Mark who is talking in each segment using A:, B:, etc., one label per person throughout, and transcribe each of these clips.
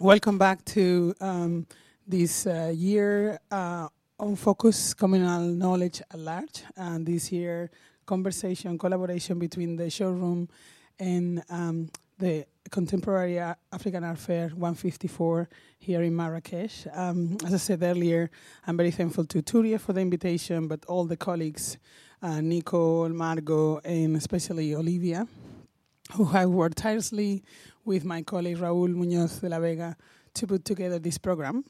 A: welcome back to um, this uh, year uh, on Focus Communal Knowledge at Large, and this year conversation, collaboration between the showroom and um, the Contemporary African Art Fair 154 here in Marrakesh. Um, as I said earlier, I'm very thankful to Touria for the invitation, but all the colleagues, uh, Nico, Margot, and especially Olivia, who have worked tirelessly with my colleague Raúl Muñoz de la Vega to put together this program.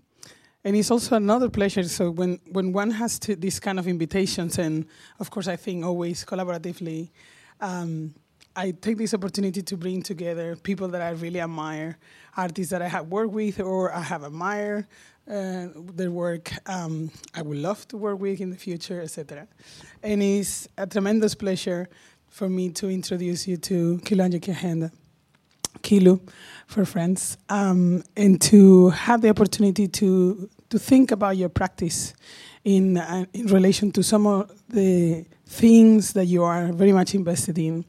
A: And it's also another pleasure. So when, when one has to, these kind of invitations, and of course I think always collaboratively, um, I take this opportunity to bring together people that I really admire, artists that I have worked with or I have admired uh, their work. Um, I would love to work with in the future, etc. And it's a tremendous pleasure for me to introduce you to Kiluanji Kiahenda. Kilu for friends, um, and to have the opportunity to to think about your practice in uh, in relation to some of the things that you are very much invested in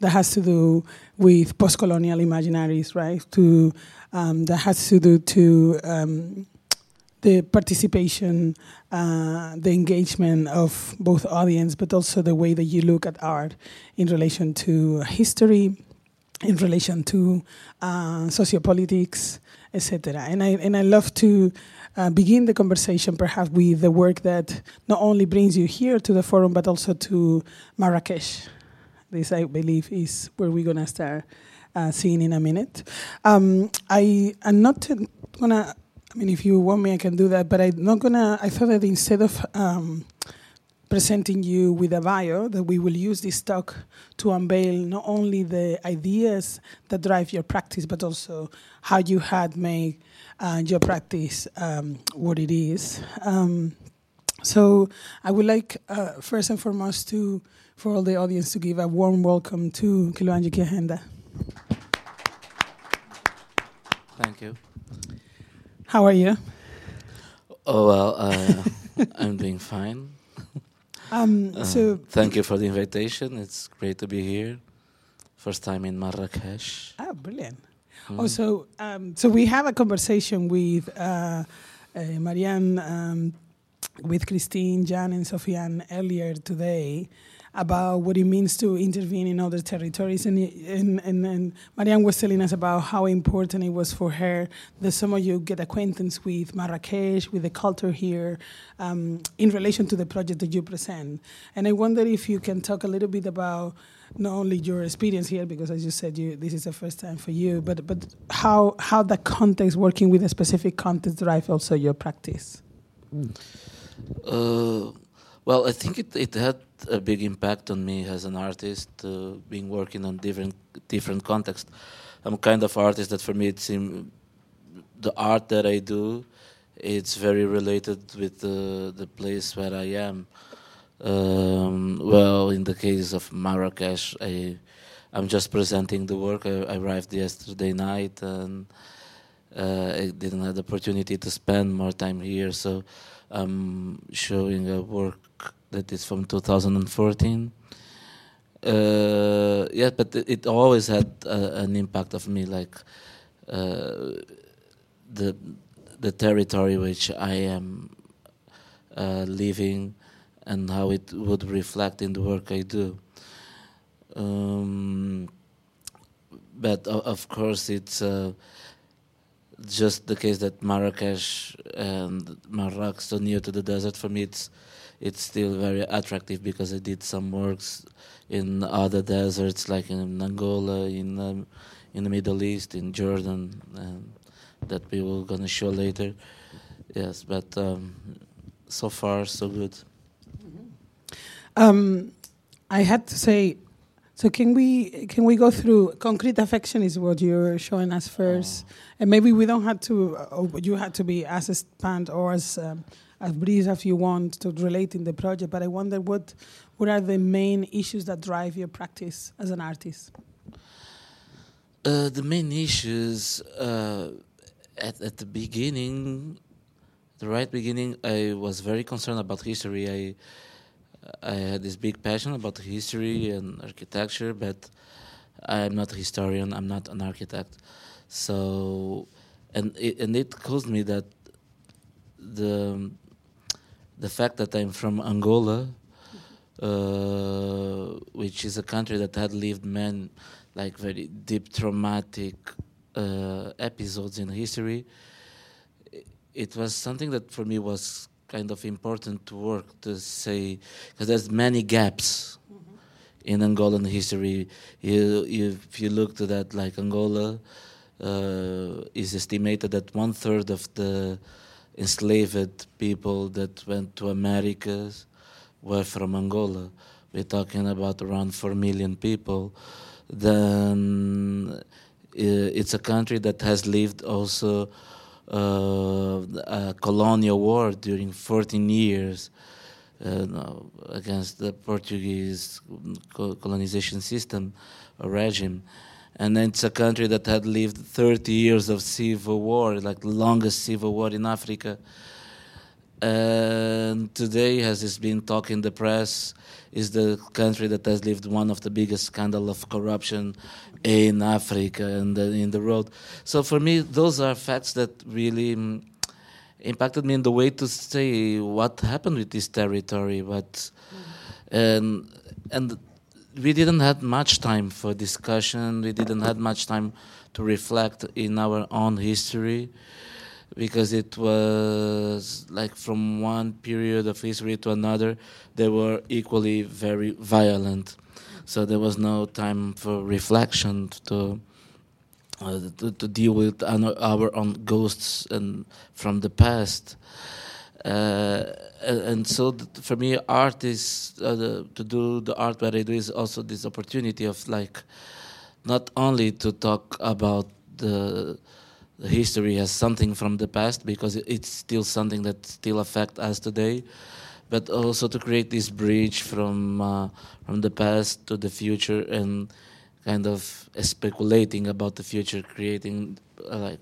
A: that has to do with post-colonial imaginaries, right? To um, that has to do to um, the participation, uh, the engagement of both audience, but also the way that you look at art in relation to history, in relation to uh, sociopolitics, etc. And I and I love to uh, begin the conversation perhaps with the work that not only brings you here to the forum, but also to Marrakesh. This, I believe, is where we're going to start uh, seeing in a minute. Um, I am not to, I mean, if you want me, I can do that, but I'm not to, I thought that instead of um, presenting you with a bio that we will use this talk to unveil not only the ideas that drive your practice, but also how you had made uh, your practice um, what it is. Um, so I would like uh, first and foremost to for all the audience to give a warm welcome to Kiluanji Kiahenda.
B: Thank you.
A: How are you?
B: Oh well, uh, I'm doing fine.
A: Um, uh, so
B: thank you for the invitation. It's great to be here. First time in Marrakesh.
A: Ah, brilliant. Mm. Also, um, so we have a conversation with uh, uh, Marianne, um, with Christine, Jan, and Sofiane earlier today about what it means to intervene in other territories. And, and, and, and, Marianne was telling us about how important it was for her that some of you get acquaintance with Marrakesh, with the culture here, um, in relation to the project that you present. And I wonder if you can talk a little bit about not only your experience here, because as you said, you, this is the first time for you, but, but how, how the context, working with a specific context, drive also your practice.
B: Uh, well, I think it, it had a big impact on me as an artist, uh, being working on different different contexts. I'm kind of artist that for me it seems the art that I do, it's very related with the the place where I am. Um, well, in the case of Marrakesh, I I'm just presenting the work. I, I arrived yesterday night and uh, I didn't have the opportunity to spend more time here, so I'm showing a work that is from 2014. Uh, yeah, but it, always had uh, an impact of me, like uh, the the territory which I am uh, living, and how it would reflect in the work I do. Um, but of course, it's uh, just the case that Marrakesh and Marrakech so near to the desert. For me, it's it's still very attractive because I did some works in other deserts, like in Angola, in um, in the Middle East, in Jordan, and that we will gonna show later. Yes, but um, so far so good.
A: Mm-hmm. Um, I had to say, so can we can we go through concrete affection is what you're showing us first, oh. and maybe we don't have to. Uh, you had to be as expand or as um, as brief as you want to relate in the project, but I wonder what what are the main issues that drive your practice as an artist?
B: Uh, the main issues uh, at at the beginning, the right beginning, I was very concerned about history. I I had this big passion about history and architecture, but I'm not a historian. I'm not an architect, so and it, and it caused me that the the fact that I'm from Angola, uh, which is a country that had lived many like very deep traumatic uh, episodes in history, it was something that for me was kind of important work to say because there's many gaps mm-hmm. in Angolan history. You, you, if you look to that, like Angola uh, is estimated that one third of the enslaved people that went to Americas were from Angola. We're talking about around four million people. Then uh, it's a country that has lived also a colonial war during 14 years uh, against the Portuguese colonization system regime. And it's a country that had lived 30 years of civil war, like the longest civil war in Africa. And today, as it's been talked in the press, is the country that has lived one of the biggest scandal of corruption in Africa and in the world. So for me, those are facts that really mm, impacted me in the way to say what happened with this territory. But and and we didn't have much time for discussion. We didn't have much time to reflect in our own history because it was like from one period of history to another, they were equally very violent. So there was no time for reflection to. Uh, to, to, deal with our own ghosts and from the past, uh, and so for me, art is uh, the, to do the art that I do is also this opportunity of like not only to talk about the the history has something from the past because it's still something that still affects us today, but also to create this bridge from uh, from the past to the future and kind of speculating about the future, creating uh, like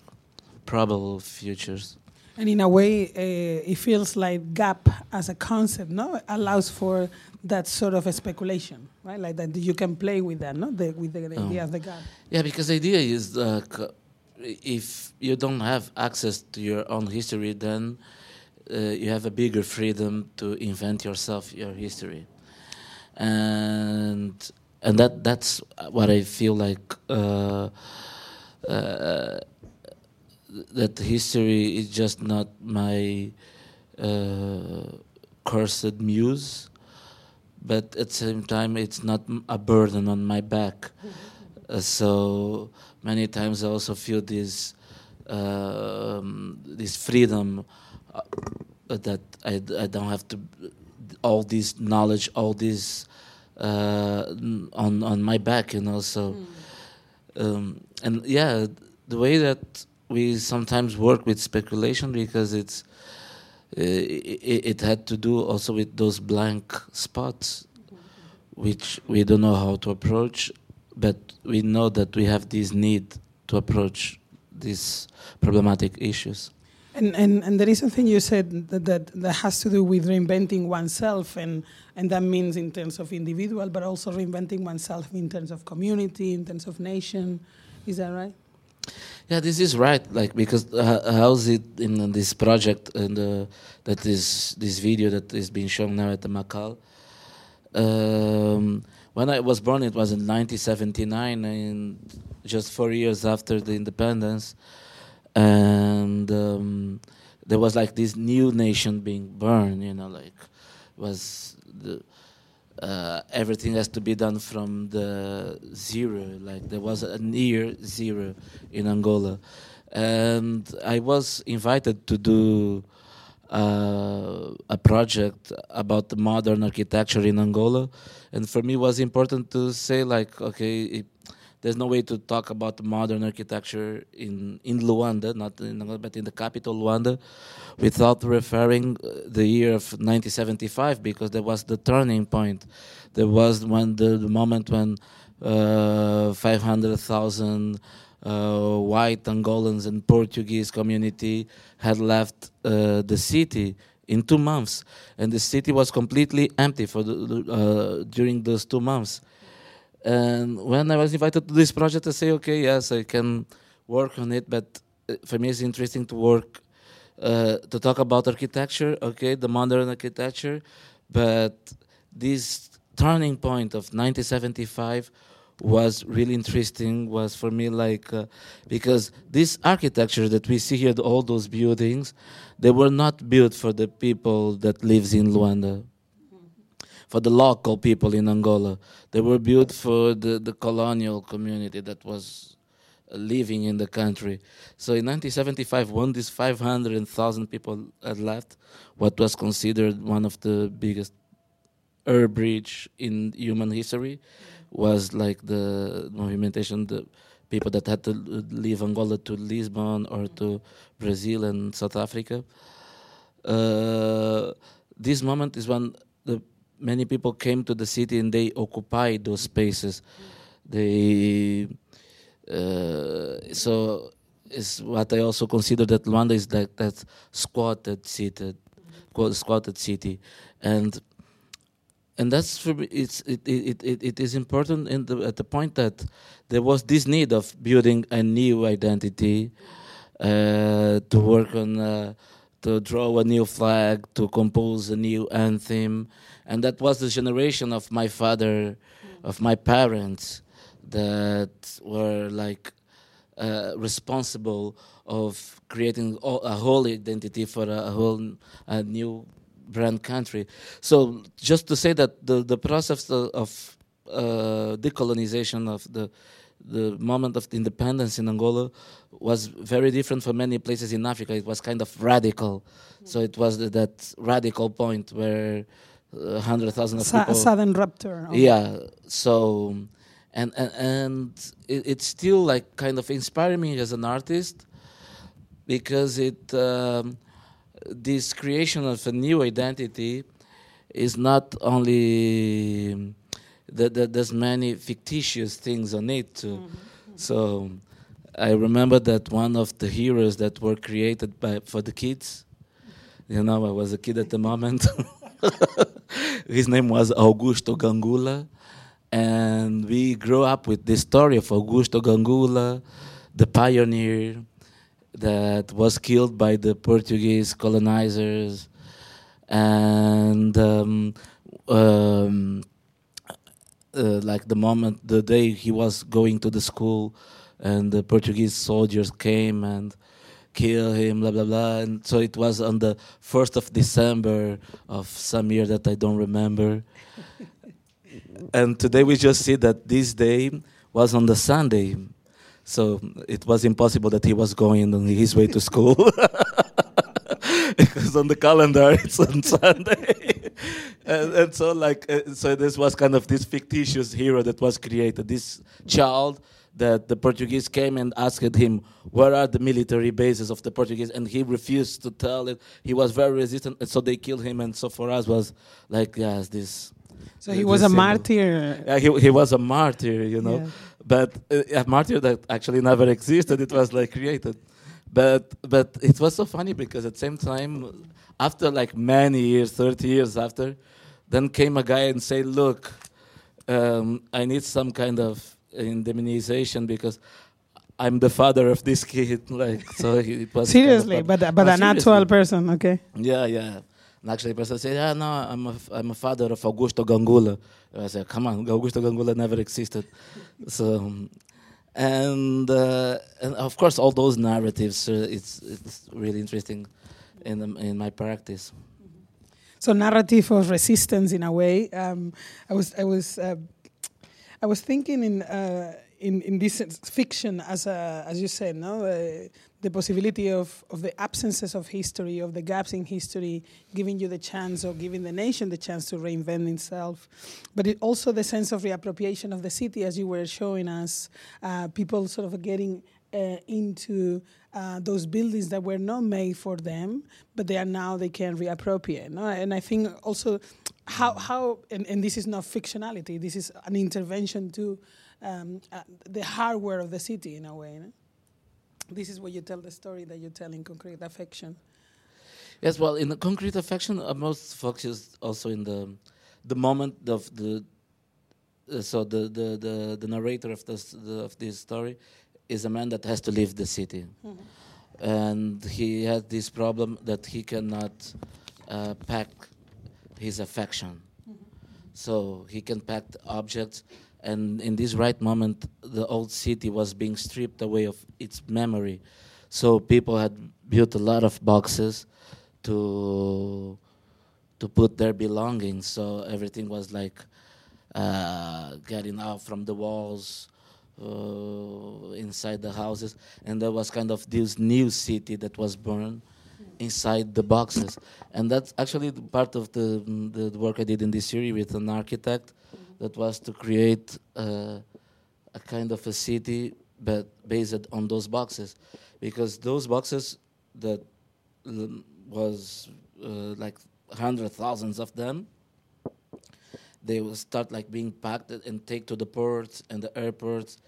B: probable futures.
A: And in a way, uh, it feels like gap as a concept, no, allows for that sort of speculation, right? Like that you can play with that, no, the, with the, the oh. idea of the gap.
B: Yeah, because the idea is uh, if you don't have access to your own history, then uh, you have a bigger freedom to invent yourself your history, and and that that's what I feel like. Uh, uh, that history is just not my uh, cursed muse, but at the same time, it's not a burden on my back. Uh, so many times I also feel this uh, um, this freedom uh, that I, I don't have to all this knowledge, all this uh, on on my back, you know. So, mm. um, and yeah, the way that we sometimes work with speculation because it's it, it, had to do also with those blank spots, which we don't know how to approach, but we know that we have this need to approach these problematic issues.
A: And, and, and there is something you said that, that, that has to do with reinventing oneself, and, and that means in terms of individual, but also reinventing oneself in terms of community, in terms of nation. Is that right?
B: Yeah, this is right. Like because uh, how's it in this project and uh, that is this video that is being shown now at the MACAAL. Um, when I was born, it was in 1979, and just four years after the independence, and um, there was like this new nation being born. You know, like was the uh, everything has to be done from the zero. Like there was a near zero in Angola, and I was invited to do uh, a project about the modern architecture in Angola, and for me it was important to say like, okay, it, there's no way to talk about modern architecture in in Luanda, not in Angola, but in the capital Luanda, without referring uh, the year of 1975 because that was the turning point. There was when the, the moment when uh, 500,000 uh, white Angolans and Portuguese community had left uh, the city in two months, and the city was completely empty for the, uh, during those two months. And when I was invited to this project, I say, okay, yes, I can work on it, but uh, for me, it's interesting to work uh, to talk about architecture. Okay, the modern architecture, but this turning point of 1975 was really interesting was for me like uh, because this architecture that we see here all those buildings they were not built for the people that lives in luanda. For the local people in angola. They were built for the, the colonial community that was living in the country. So in 1975 when these 500000 people had left what was considered one of the biggest air bridge in human history was like the movimentation, the people that had to leave Angola to Lisbon or to Brazil and South Africa. Uh, this moment is when the many people came to the city and they occupied those spaces. They uh, so is what I also consider that Luanda is like that squatted city, squatted city, and and that's for me, it's it, it, it, it is important in the, at the point that there was this need of building a new identity uh, to work on uh, to draw a new flag to compose a new anthem. And that was the generation of my father of my parents that were like uh, responsible of creating a whole identity for a, a whole a new brand country. So just to say that the, the process of uh, decolonization of the the moment of independence in Angola was very different from many places in Africa. It was kind of radical. So it was that radical point where uh, hundred thousand of Sa- people.
A: Sudden rupture.
B: Yeah. So, and and, and it, it's still like kind of inspiring me as an artist because it. Um, this creation of a new identity is not only that, that there's many fictitious things on it too. Mm-hmm. So I remember that one of the heroes that were created by for the kids, you know, I was a kid at the moment. His name was Augusto Gangula, and we grew up with this story of Augusto Gangula, the pioneer that was killed by the Portuguese colonizers, and um, um, uh, like the moment, the day he was going to the school, and the Portuguese soldiers came and killed him, blah blah blah. And so it was on the first of December of some year that I don't remember. and today we just see that this day was on the Sunday so it was impossible that he was going on his way to school. because on the calendar it's on Sunday. and, and, so like uh, so this was kind of this fictitious hero that was created, this child that the Portuguese came and asked him, Where are the military bases of the Portuguese? And he refused to tell it. He was very resistant, and so they killed him. And so for us was like, yes, this.
A: So he was a martyr.
B: Yeah, he, he was a martyr, you know. Yeah but uh, a martyr that actually never existed. It was like created, but but it was so funny because at the same time, after like many years, thirty years after, then came a guy and said, "Look, um, I need some kind of indemnization because." I'm the father of this kid, like so. It was
A: seriously, kind of but but an actual person, okay?
B: Yeah, yeah. And actually, the person said, "Yeah, no, I'm a, I'm a father of Augusto Gangula." I said, "Come on, Augusto Gangula never existed." so, and uh, and of course, all those narratives. Uh, it's it's really interesting in in my practice.
A: So, narrative of resistance, in a way. Um, I was I was uh, I was thinking in. Uh, in, in this fiction, as a, as you said, no, uh, the possibility of, of the absences of history, of the gaps in history, giving you the chance or giving the nation the chance to reinvent itself. But it also the sense of reappropriation of the city, as you were showing us, uh, people sort of getting uh, into uh, those buildings that were not made for them, but they are now they can reappropriate. No? And I think also how how and, and this is not fictionality. This is an intervention to um, uh, the hardware of the city in a way. No? This is where you tell the story that you tell in concrete affection.
B: Yes, well, in the concrete affection, I'm most focused also in the the moment of the. Uh, so the, the, the, the narrator of this the, of this story is a man that has to leave the city. Mm-hmm. and he has this problem that he cannot uh, pack his affection. So he can pack the objects, and in this right moment, the old city was being stripped away of its memory. So people had built a lot of boxes to to put their belongings. So everything was like uh, getting out from the walls, uh, inside the houses, and there was kind of this new city that was born inside the boxes, and that's actually part of the, the work I did in this series with an architect, that was to create uh, a kind of a city, but based on those boxes, because those boxes that was uh, like hundred thousands of them they will start like being packed and take to the ports and the airports.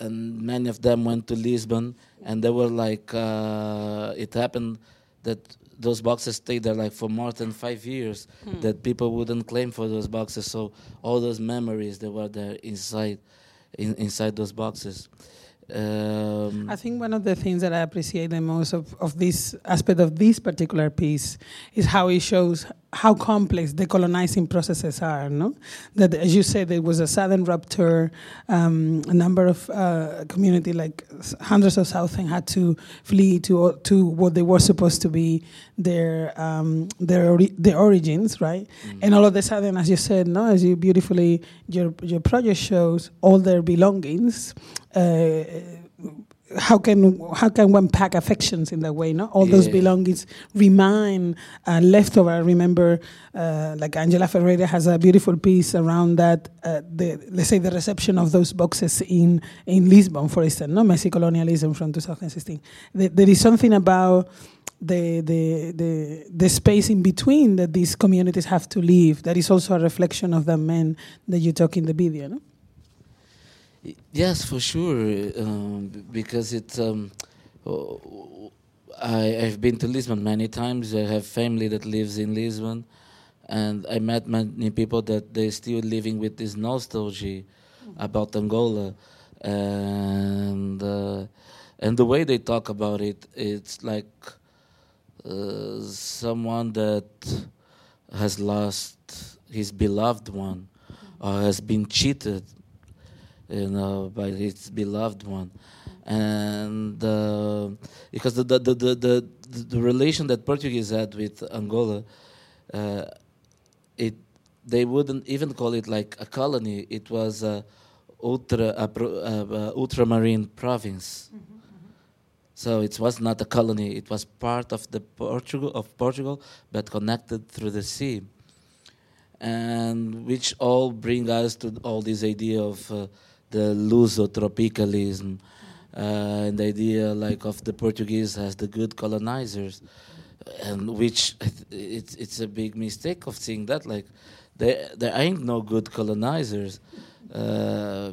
B: And many of them went to lisbon and they were like uh, it happened that those boxes stayed there like for more than five years hmm. that people wouldn't claim for those boxes so all those memories that were there inside in, inside those boxes
A: um, I think one of the things that I appreciate the most of, of this aspect of this particular piece is how it shows how complex the colonizing processes are. No, that as you said, there was a sudden rupture. Um, a number of uh, community, like hundreds of Southern, had to flee to to what they were supposed to be their um, their ori- their origins, right? Mm. And all of a sudden, as you said, no, as you beautifully your your project shows, all their belongings uh, how can how can one pack affections in that way? No, all yeah. those belongings remain uh, leftover. I remember, uh, like Angela Ferreira has a beautiful piece around that. Uh, the let's say the reception of those boxes in in Lisbon, for instance, no Messy colonialism from 2016. The, there is something about the, the the the space in between that these communities have to live. That is also a reflection of the men that you talk in the video. No?
B: Yes, for sure, um, because it. Um, I, have been to Lisbon many times. I have family that lives in Lisbon, and I met many people that they're still living with this nostalgia about Angola, and uh, and the way they talk about it, it's like uh, someone that has lost his beloved one, or has been cheated you know, by its beloved one. And uh, because the the, the, the, the, the relation that Portuguese had with Angola, uh, it they wouldn't even call it like a colony. It was a ultra a, a, a ultramarine province. Mm-hmm, mm-hmm. So it was not a colony. It was part of the Portugal of Portugal, but connected through the sea, and which all bring us to all this idea of uh, the Luso-tropicalism uh, and the idea like of the Portuguese as the good colonizers, and which it's it's a big mistake of seeing that like there there ain't no good colonizers. Uh,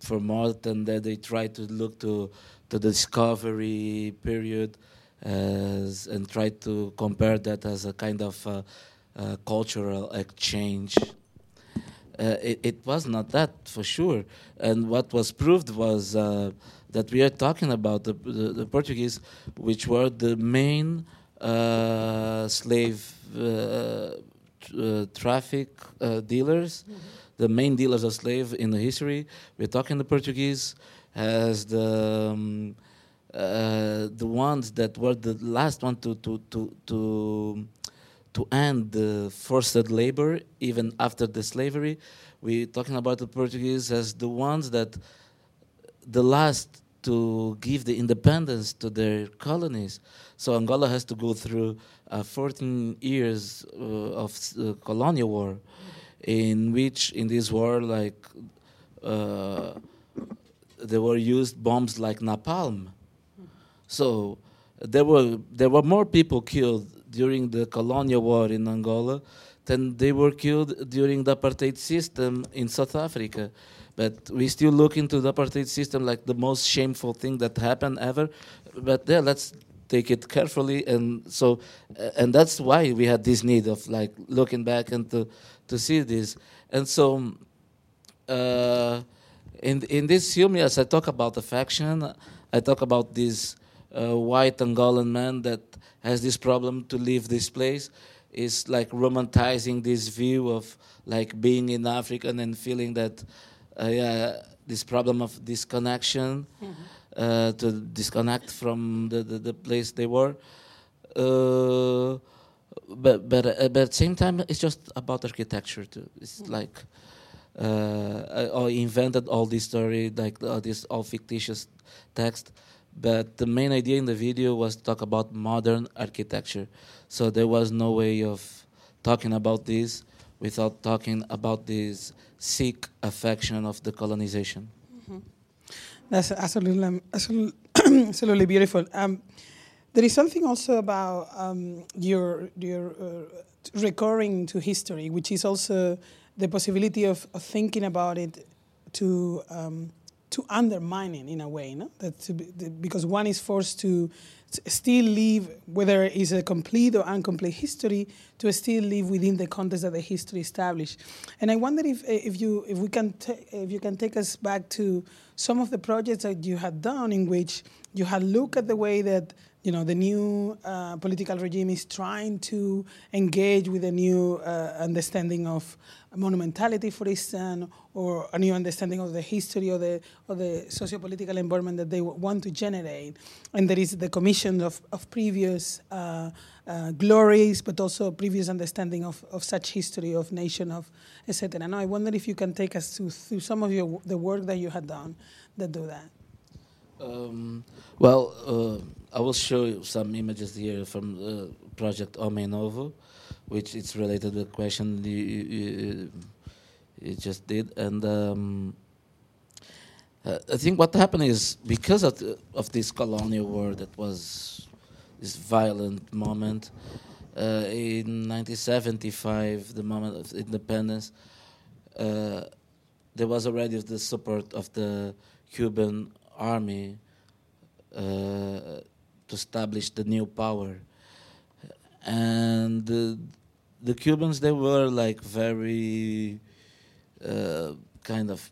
B: for more than that, they try to look to the discovery period as, and try to compare that as a kind of uh, uh, cultural exchange. Uh, it, it, was not that for sure. And what was proved was uh, that we are talking about the, the, the Portuguese, which were the main uh, slave uh, uh, traffic uh, dealers, mm-hmm. the main dealers of slave in the history. We're talking the Portuguese as the um, the ones that were the last one to to to to to end the forced labor even after the slavery. We're talking about the Portuguese as the ones that the last to give the independence to their colonies. So Angola has to go through uh, 14 years uh, of uh, colonial war, in which in this war, like uh, there were used bombs like napalm. So there were there were more people killed during the colonial war in Angola then they were killed during the apartheid system in South Africa. But we still look into the apartheid system like the most shameful thing that happened ever. But yeah, let's take it carefully, and so, and that's why we had this need of like looking back and to to see this. And so, uh, in in this film, yes, I talk about affection. I talk about this a white Angolan man that has this problem to leave this place is like romanticizing this view of like being in Africa and feeling that uh, yeah this problem of disconnection mm-hmm. uh, to disconnect from the, the, the place they were uh, but but uh, but at the same time it's just about architecture too it's mm-hmm. like uh, I, I, invented all this story like all this all fictitious text but the main idea in the video was to talk about modern architecture. So there was no way of talking about this without talking about this sick affection of the colonization. Mm-hmm.
A: That's absolutely, absolutely, absolutely beautiful. Um, there is something also about um, your your uh, recurring to history, which is also the possibility of, of thinking about it to um, to undermine it in a way, no? That be, because one is forced to still live, whether it's a complete or incomplete history, to still live within the context that the history established. And I wonder if eh, if you if we can if you can take us back to some of the projects that you had done in which you had looked at the way that you know the new uh, political regime is trying to engage with a new uh, understanding of monumentality, for instance, or a new understanding of the history of the of the socio-political environment that they want to generate. And there is the commission of, of previous uh, uh, glories, but also previous understanding of, of such history of nation of etc. Now I wonder if you can take us through, through some of your the work that you had done that do that.
B: Um, well, uh, I will show you some images here from the project Homem Novo, which is related to the question you, you, you just did. And um, uh, I think what happened is because of, the, of this colonial war that was this violent moment, uh, in 1975, the moment of independence, uh, there was already the support of the Cuban army uh, to establish the new power. And the, the Cubans, they were like very uh, kind of,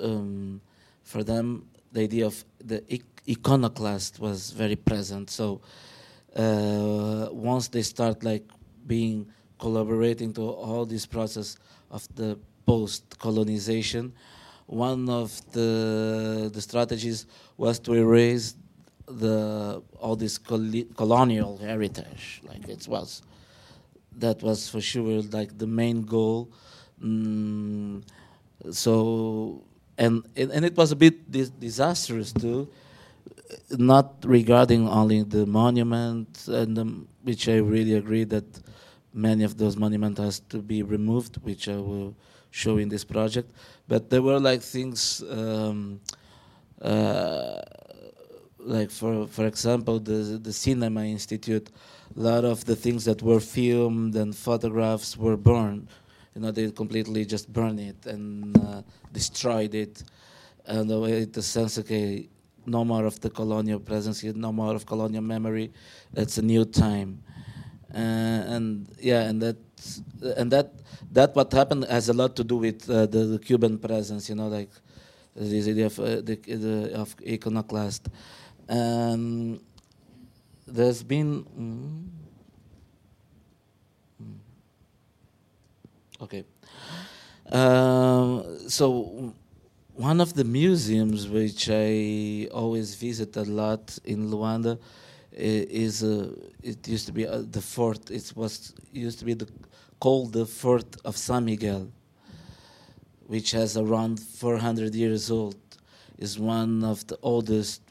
B: um, for them, the idea of the iconoclast was very present. So uh, once they start like being collaborating to all this process of the post colonization, one of the the strategies was to erase the all this colonial heritage like it was that was for sure like the main goal mm, so and and it was a bit dis disastrous too not regarding only the monument and the, which I really agree that many of those monuments has to be removed which I will show in this project. But there were like things, um, uh, like for for example, the the Cinema Institute. A lot of the things that were filmed and photographs were burned. You know, they completely just burned it and uh, destroyed it, and the way the sense, okay, no more of the colonial presence, no more of colonial memory. It's a new time, uh, and yeah, and that and that that what happened has a lot to do with uh, the, the, Cuban presence. You know, like this idea of uh, the, the, of iconoclast. And there's been. Mm, mm, okay. Um, so one of the museums which I always visit a lot in Luanda is uh, it used to be uh, the fort. It was used to be the called the Fort of San Miguel, which has around 400 years old, is one of the oldest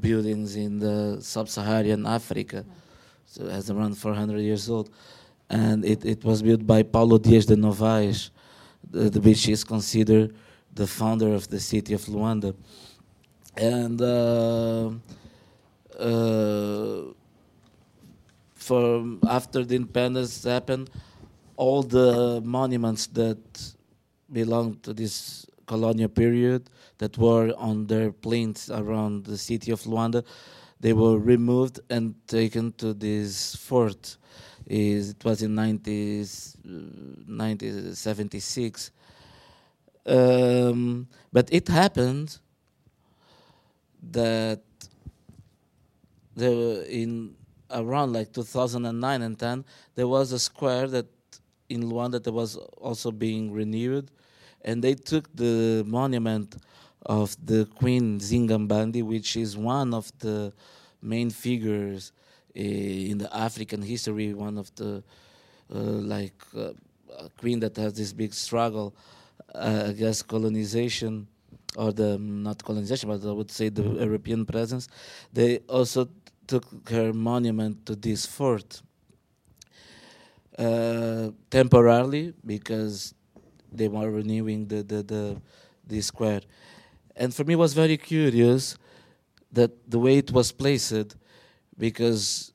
B: buildings in the sub-Saharan Africa. So it has around 400 years old, and it, it was built by Paulo Dias de Novais, the, which is considered the founder of the city of Luanda, and. Uh, uh for after the independence happened, all the monuments that belong to this colonial period that were on their plains around the city of Luanda, they were removed and taken to this fort. It was in 90, 1976. Um, but it happened that there were in around like 2009 and 10, there was a square that in Luanda that was also being renewed, and they took the monument of the Queen Nzinga Mbandi, which is one of the main figures uh, in the African history, one of the uh, like uh, queen that has this big struggle against colonization or the not colonization, but I would say the European presence. They also took her monument to this fort uh, temporarily because they were renewing the the the, the square, and for me was very curious that the way it was placed, because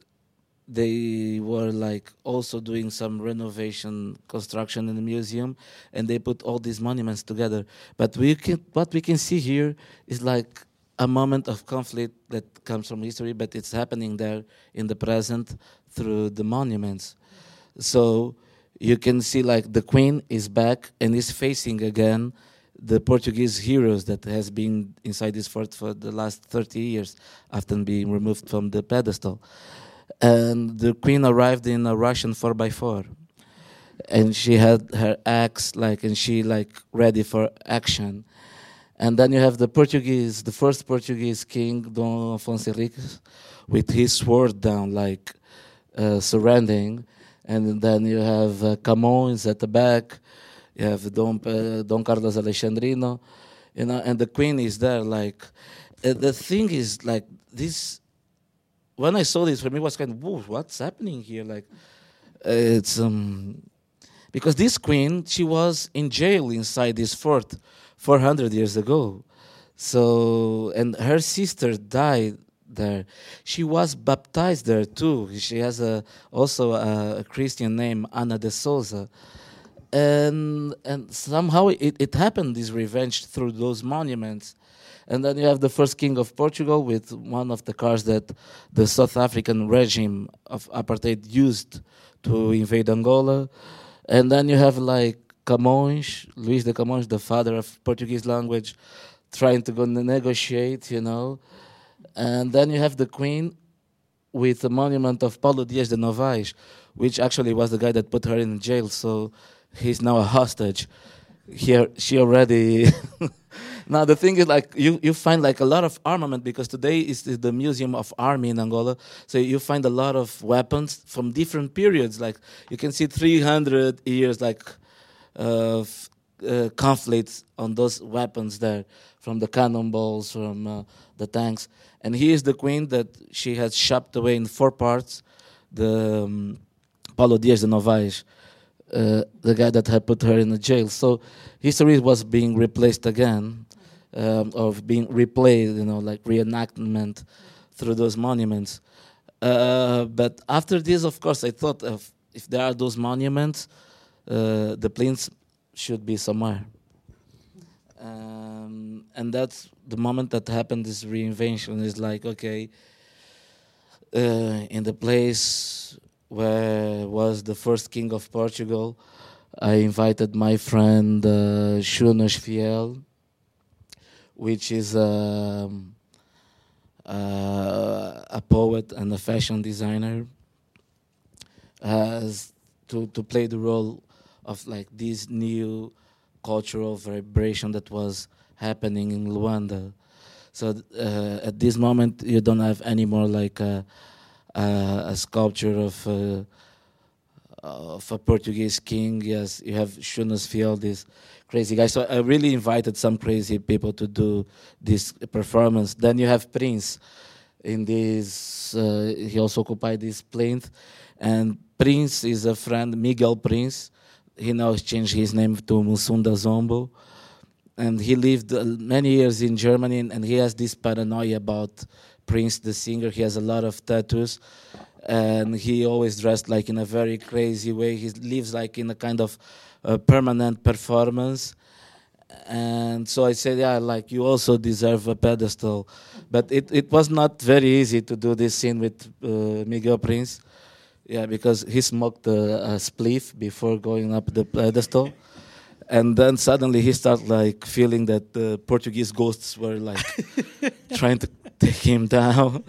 B: they were like also doing some renovation construction in the museum and they put all these monuments together. But we can what we can see here is like a moment of conflict that comes from history but it's happening there in the present through the monuments. So you can see like the queen is back and is facing again the Portuguese heroes that has been inside this fort for the last 30 years after being removed from the pedestal. And the queen arrived in a Russian 4x4 and she had her axe like and she like ready for action. And then you have the Portuguese the first Portuguese king Dom Afonso Henriques with his sword down like uh, surrendering and then you have uh, Camões at the back you have Don, uh, Don Carlos Alexandrino you know and the queen is there like uh, the thing is like this when I saw this, for me it was kind of, whoa, what's happening here? Like, uh, it's um, because this queen, she was in jail inside this fort 400 years ago. So, and her sister died there. She was baptized there too. She has a also a, a Christian name, Ana de Souza. And and somehow it, it happened this revenge through those monuments and then you have the first king of Portugal with one of the cars that the South African regime of apartheid used to invade Angola. And then you have like Camões, Luís de Camões, the father of Portuguese language, trying to go negotiate, you know. And then you have the queen with the monument of Paulo Dias de Novais, which actually was the guy that put her in jail, so he's now a hostage. Here, she already Now the thing is, like you, you find like a lot of armament because today is the Museum of Army in Angola. So you find a lot of weapons from different periods. Like you can see 300 years like of uh, conflicts on those weapons there, from the cannonballs, from uh, the tanks. And he is the queen that she has chopped away in four parts. The um, Paulo Dias de Novais. Uh, the guy that had put her in the jail. So history was being replaced again um, of being replayed, you know, like reenactment through those monuments. Uh, but after this, of course, I thought of if there are those monuments, uh, the planes should be somewhere. Um, and that's the moment that happened. This reinvention is like okay, uh, in the place where was the first king of Portugal, I invited my friend uh, Shunas Fiel, which is um, uh, a poet and a fashion designer, to, to play the role of like this new cultural vibration that was happening in Luanda. So uh, at this moment, you don't have any more like a, a, a sculpture of uh, of a Portuguese king. Yes, you have Shunas Fiel, this crazy guy. So I really invited some crazy people to do this performance. Then you have Prince in this. Uh, he also occupied this plinth, and Prince is a friend, Miguel Prince. He now changed his name to Musunda Zombo, and he lived uh, many years in Germany, and he has this paranoia about Prince, the singer. He has a lot of tattoos and he always dressed like in a very crazy way. He lives like in a kind of uh, permanent performance. And so I said, yeah, like you also deserve a pedestal. But it, it was not very easy to do this scene with uh, Miguel Prince. Yeah, because he smoked a, a spliff before going up the pedestal. And then suddenly he started like feeling that the Portuguese ghosts were like trying to take him down.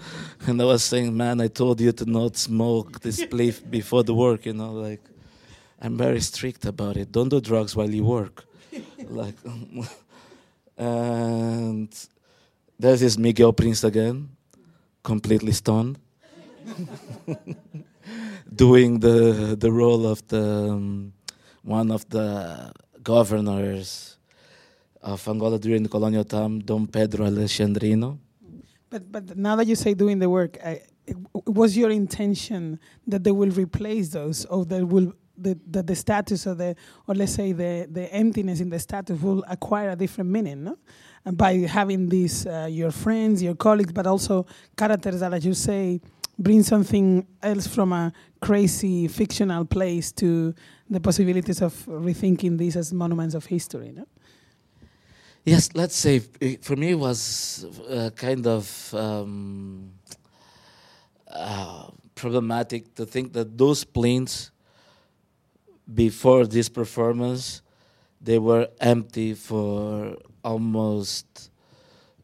B: And I was saying, man, I told you to not smoke this spliff before the work, you know, like I'm very strict about it. Don't do drugs while you work. like, and there's this Miguel Prince again, completely stoned, doing the the role of the um, one of the governors of Angola during the colonial time, Don Pedro Alexandrino.
A: But but now that you say doing the work, I, it, was your intention that they will replace those, or that will the, the, the status of the, or let's say the, the emptiness in the status will acquire a different meaning, no? And by having these, uh, your friends, your colleagues, but also characters that, as you say, bring something else from a crazy fictional place to the possibilities of rethinking these as monuments of history, no?
B: Yes, let's say for me it was uh, kind of um, uh, problematic to think that those planes before this performance they were empty for almost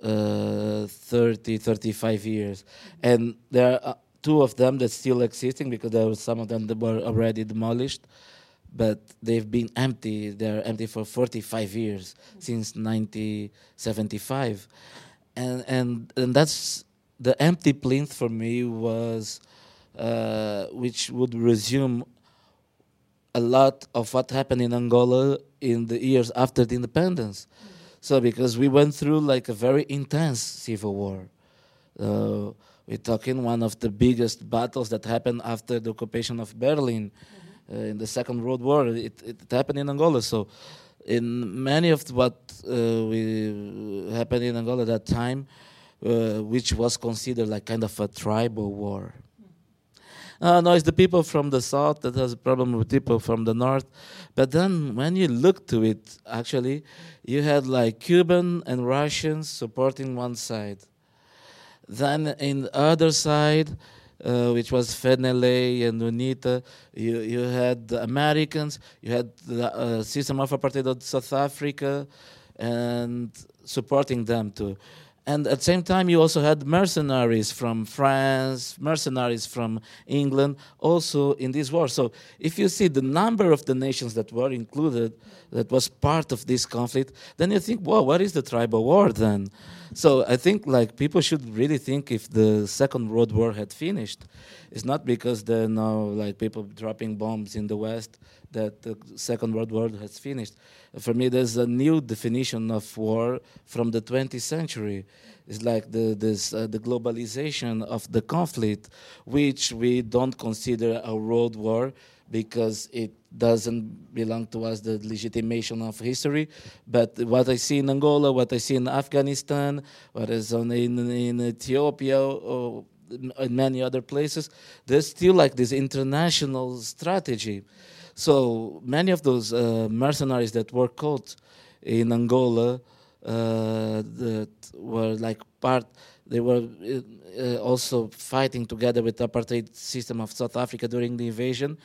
B: uh, 30 35 years and there are two of them that's still existing because there were some of them that were already demolished but they've been empty. They're empty for 45 years since 1975, and and and that's the empty plinth for me was, uh, which would resume a lot of what happened in Angola in the years after the independence. Mm-hmm. So because we went through like a very intense civil war. Uh, we're talking one of the biggest battles that happened after the occupation of Berlin. Mm-hmm uh, in the Second World War. It, it, happened in Angola. So, in many of what uh, we happened in Angola at that time, uh, which was considered like kind of a tribal war. Uh, no, it's the people from the south that has a problem with people from the north. But then when you look to it, actually, you had like Cuban and Russians supporting one side. Then in the other side, uh, which was FNLA and UNITA. You, you had the Americans, you had the uh, system of apartheid of South Africa, and supporting them too. And at the same time, you also had mercenaries from France, mercenaries from England, also in this war. So if you see the number of the nations that were included, that was part of this conflict, then you think, well, what is the tribal war then? So I think like people should really think if the Second World War had finished, it's not because there are now like people dropping bombs in the West that the Second World War has finished. For me, there's a new definition of war from the 20th century. It's like the this uh, the globalization of the conflict, which we don't consider a world war because it doesn't belong to us the legitimation of history. But what I see in Angola, what I see in Afghanistan, what is on in, in Ethiopia, or in many other places, there's still like this international strategy. So many of those uh, mercenaries that were caught in Angola uh, that were like part, they were uh, also fighting together with the apartheid system of South Africa during the invasion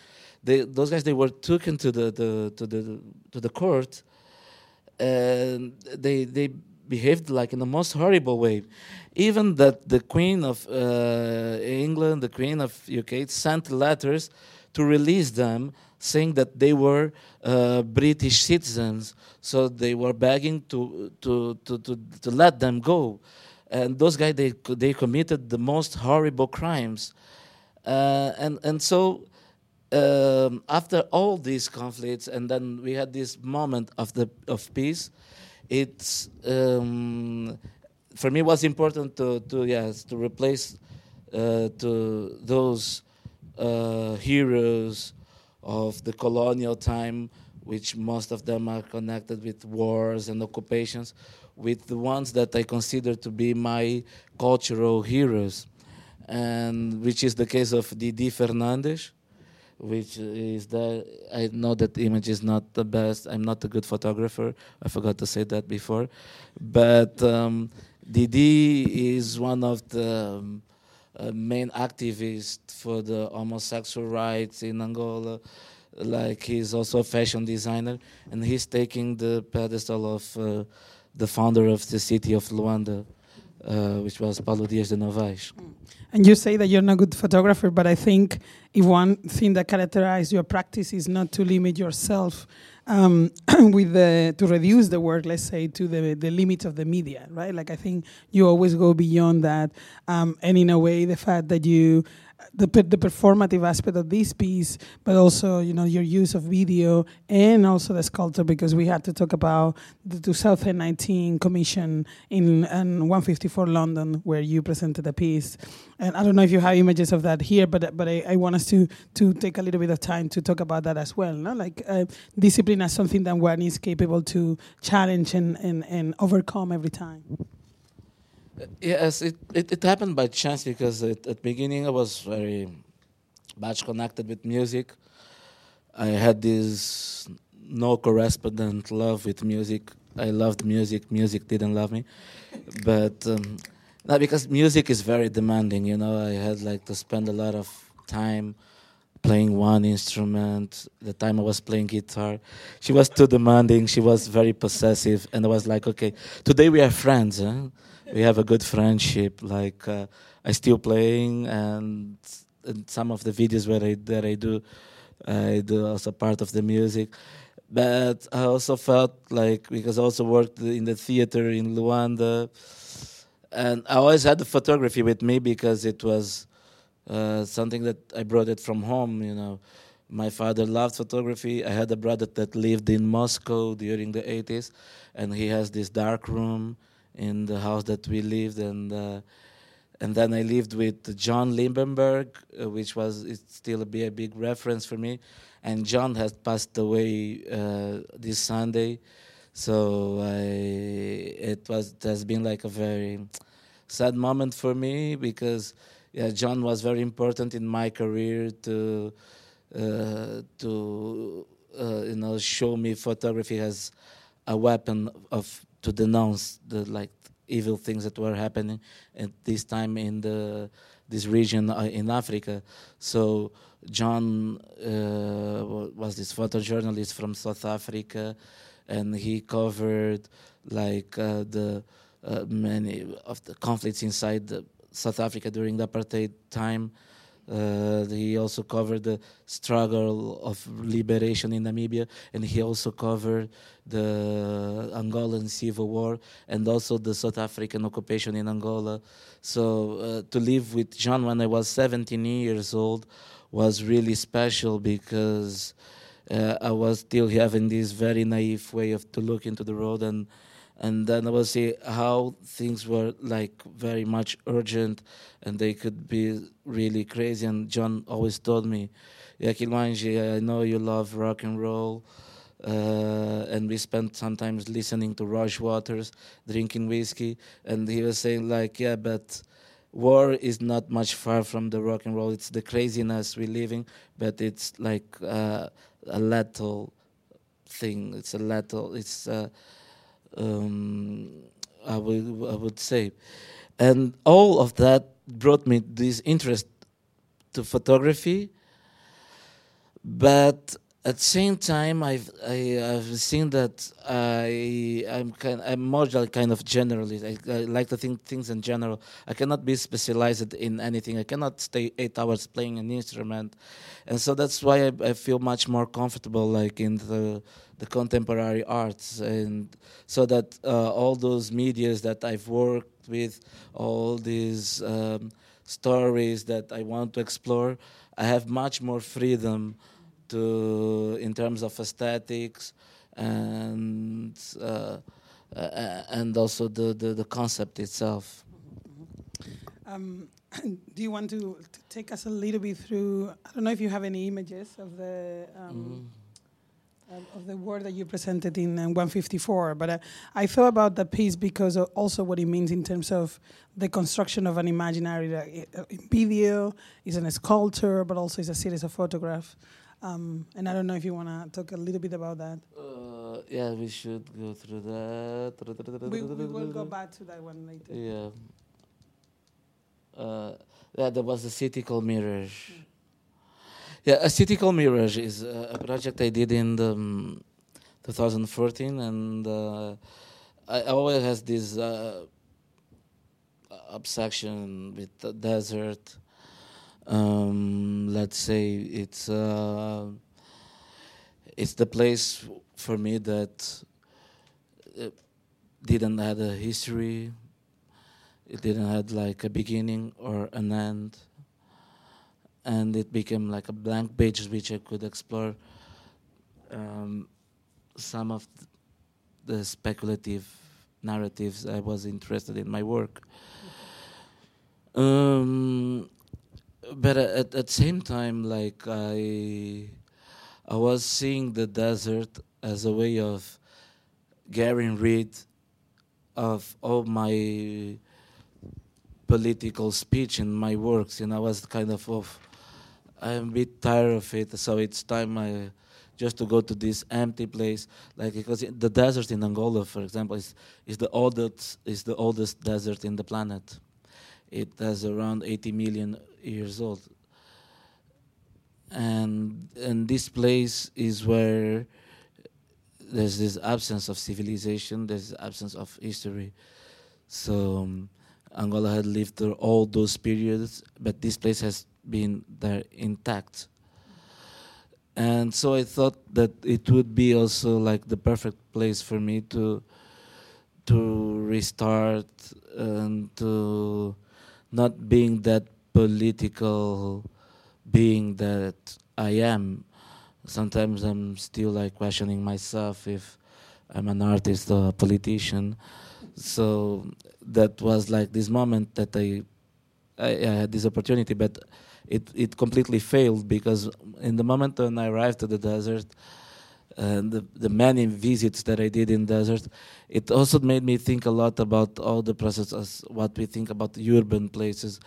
B: they, those guys they were taken to the, the to the to the court, and they they behaved like in the most horrible way. Even that the Queen of uh, England, the Queen of UK, sent letters to release them, saying that they were uh, British citizens. So they were begging to to to to, to let them go. And those guys they they committed the most horrible crimes, uh, and and so um, after all these conflicts, and then we had this moment of the of peace. It's um, for me it was important to to yes to replace uh, to those uh, heroes of the colonial time, which most of them are connected with wars and occupations, with the ones that I consider to be my cultural heroes, and which is the case of Didi Fernandes which is that I know that image is not the best. I'm not a good photographer. I forgot to say that before, but um, Didi is one of the um, uh, main activists for the homosexual rights in Angola. Like he's also a fashion designer, and he's taking the pedestal of uh, the founder of the city of Luanda. Uh, which was Paulo Dias de Novais.
A: Mm. And you say that you're not a good photographer, but I think if one thing that characterizes your practice is not to limit yourself um, with the to reduce the work, let's say, to the the limits of the media, right? Like I think you always go beyond that, um, and in a way, the fact that you the the performative aspect of this piece, but also you know your use of video and also the sculpture because we had to talk about the 2019 commission in, in 154 London where you presented a piece, and I don't know if you have images of that here, but but I, I want us to to take a little bit of time to talk about that as well. No? Like uh, discipline as something that one is capable to challenge and, and, and overcome every time.
B: Yes, it, it, it, happened by chance because it, at the beginning I was very much connected with music. I had this no correspondent love with music. I loved music, music didn't love me. but um, because music is very demanding, you know, I had like to spend a lot of time playing one instrument. The time I was playing guitar, she was too demanding. She was very possessive, and I was like, okay, today we are friends. We have a good friendship. Like uh, I still playing, and, and, some of the videos where I that I do, I do also part of the music. But I also felt like because I also worked in the theater in Luanda, and I always had the photography with me because it was uh, something that I brought it from home. You know, my father loved photography. I had a brother that lived in Moscow during the 80s, and he has this dark room in the house that we lived and uh, and then I lived with John Liebenberg, uh, which was still a, be a big reference for me. And John has passed away uh, this Sunday, so I, it was it has been like a very sad moment for me because yeah, John was very important in my career to uh, to uh, you know show me photography as a weapon of to denounce the like evil things that were happening at this time in the this region uh, in Africa. So John uh, was this photojournalist from South Africa, and he covered like uh, the uh, many of the conflicts inside South Africa during the apartheid time. Uh, he also covered the struggle of liberation in Namibia, and he also covered the Angolan civil war and also the South African occupation in Angola. So uh, to live with John when I was 17 years old was really special because uh, I was still having this very naive way of to look into the world and and then I will see how things were like very much urgent and they could be really crazy. And John always told me, yeah, Kiluanji, I know you love rock and roll. Uh, and we spent sometimes listening to Roger Waters, drinking whiskey, and he was saying like, yeah, but war is not much far from the rock and roll. It's the craziness we're living, but it's like uh, a lethal thing. It's a lethal. It's uh, um, I would I would say, and all of that brought me this interest to photography. But at the same time, I've I, have seen that I I'm kind I'm more like kind of generalist. I, I, like to think things in general. I cannot be specialized in anything. I cannot stay eight hours playing an instrument, and so that's why I, I feel much more comfortable like in the the contemporary arts, and so that uh, all those medias that I've worked with, all these um, stories that I want to explore, I have much more freedom to in terms of aesthetics and uh, uh, and also the, the, the concept itself.
A: Um, do you want to, to, take us a little bit through? I don't know if you have any images of the. Um, mm of the work that you presented in uh, 154. But uh, I thought about the piece because also what it means in terms of the construction of an imaginary uh, video, is a sculpture, but also is a series of photographs. Um, and I don't know if you want to talk a little bit about that.
B: Uh, yeah, we should go through that.
A: We, we will go back to that one later.
B: Yeah. Uh, yeah, there was a city called Mirage. Mm. Yeah, Aesthetical Mirage is a project I did in the, um, 2014, and uh, I always has this uh, obsession with the desert. Um, let's say it's uh, it's the place for me that uh, didn't have a history. It didn't have like a beginning or an end, and it became like a blank page which I could explore um, some of the speculative narratives I was interested in my work. Um, but at at the same time, like I, I was seeing the desert as a way of getting rid of all my political speech in my works, and I was kind of of I'm a bit tired of it, so it's time I just to go to this empty place, like because the desert in Angola, for example, is is the oldest is the oldest desert in the planet. It has around 80 million years old, and and this place is where there's this absence of civilization, there's absence of history. So um, Angola had lived through all those periods, but this place has been there intact. And so I thought that it would be also like the perfect place for me to to restart and to not being that political being that I am. Sometimes I'm still like questioning myself if I'm an artist or a politician. So that was like this moment that I I, I had this opportunity, but it it completely failed because in the moment when I arrived to the desert, and the, the many visits that I did in desert, it also made me think a lot about all the processes, what we think about the urban places,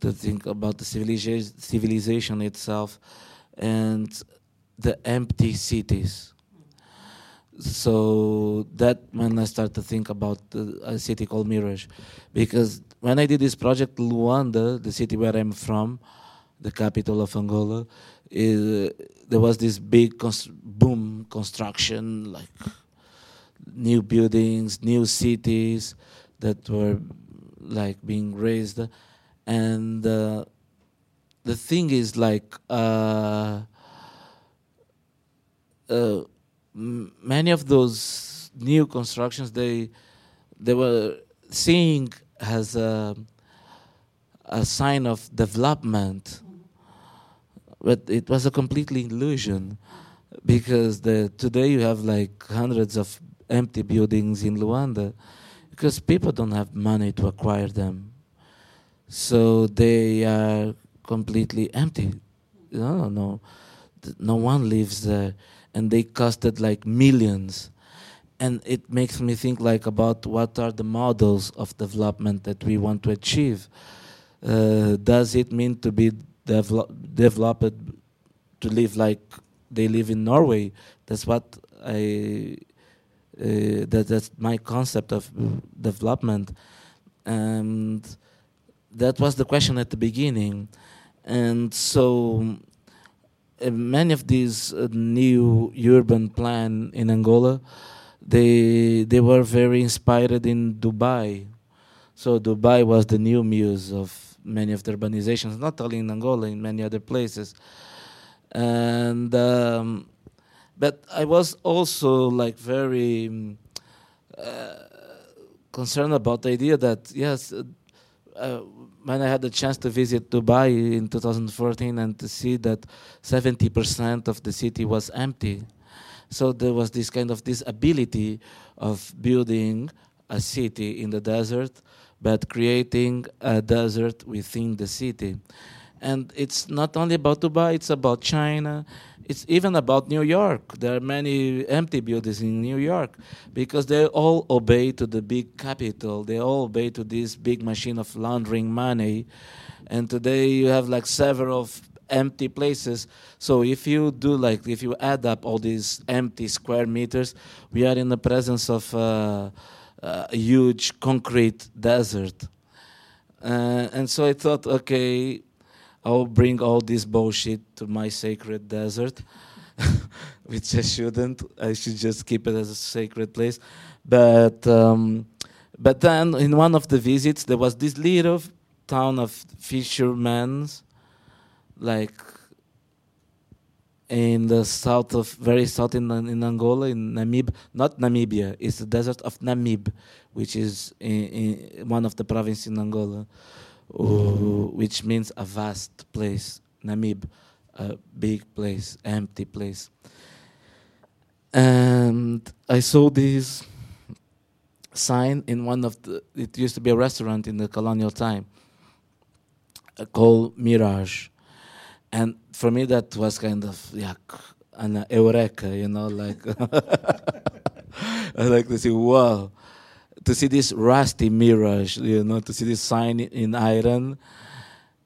B: to think about the civilization, civilization itself, and the empty cities. So that when I start to think about a city called Mirage, because when I did this project, Luanda, the city where I'm from, the capital of Angola, is, there was this big boom construction, like new buildings, new cities that were like being raised, and uh, the thing is like uh, uh, m- many of those new constructions they they were seeing as a, a sign of development but it was a completely illusion because the today you have like hundreds of empty buildings in Luanda because people don't have money to acquire them. So they are completely empty. No no no one lives there. And they costed like millions. And it makes me think like about what are the models of development that we want to achieve. Uh, does it mean to be develop, developed to live like they live in Norway. That's what I. Uh, that that's my concept of development, and that was the question at the beginning, and so uh, many of these uh, new urban plan in Angola, they they were very inspired in Dubai. So Dubai was the new muse of many of the urbanizations, not only in Angola, in many other places. And um, but I was also like very um, uh, concerned about the idea that yes, uh, uh, when I had the chance to visit Dubai in 2014 and to see that 70% of the city was empty, so there was this kind of this ability of building a city in the desert but creating a desert within the city. And it's not only about Dubai, it's about China, it's even about New York. There are many empty buildings in New York because they all obey to the big capital. They all obey to this big machine of laundering money. And today you have like several empty places. So if you do like, if you add up all these empty square meters, we are in the presence of uh, uh, a huge concrete desert. Uh, and so I thought, okay, I'll bring all this bullshit to my sacred desert, which I shouldn't. I should just keep it as a sacred place. But um, But then in one of the visits, there was this little town of fishermen, like in the south of very south in, in Angola, in Namib, not Namibia, it's the desert of Namib, which is in, in one of the provinces in Angola, which means a vast place. Namib, a big place, empty place. And I saw this sign in one of the, it used to be a restaurant in the colonial time uh, called Mirage. And for me, that was kind of yeah, an eureka, you know, like I like to see, wow, to see this rusty mirage, you know, to see this sign in iron,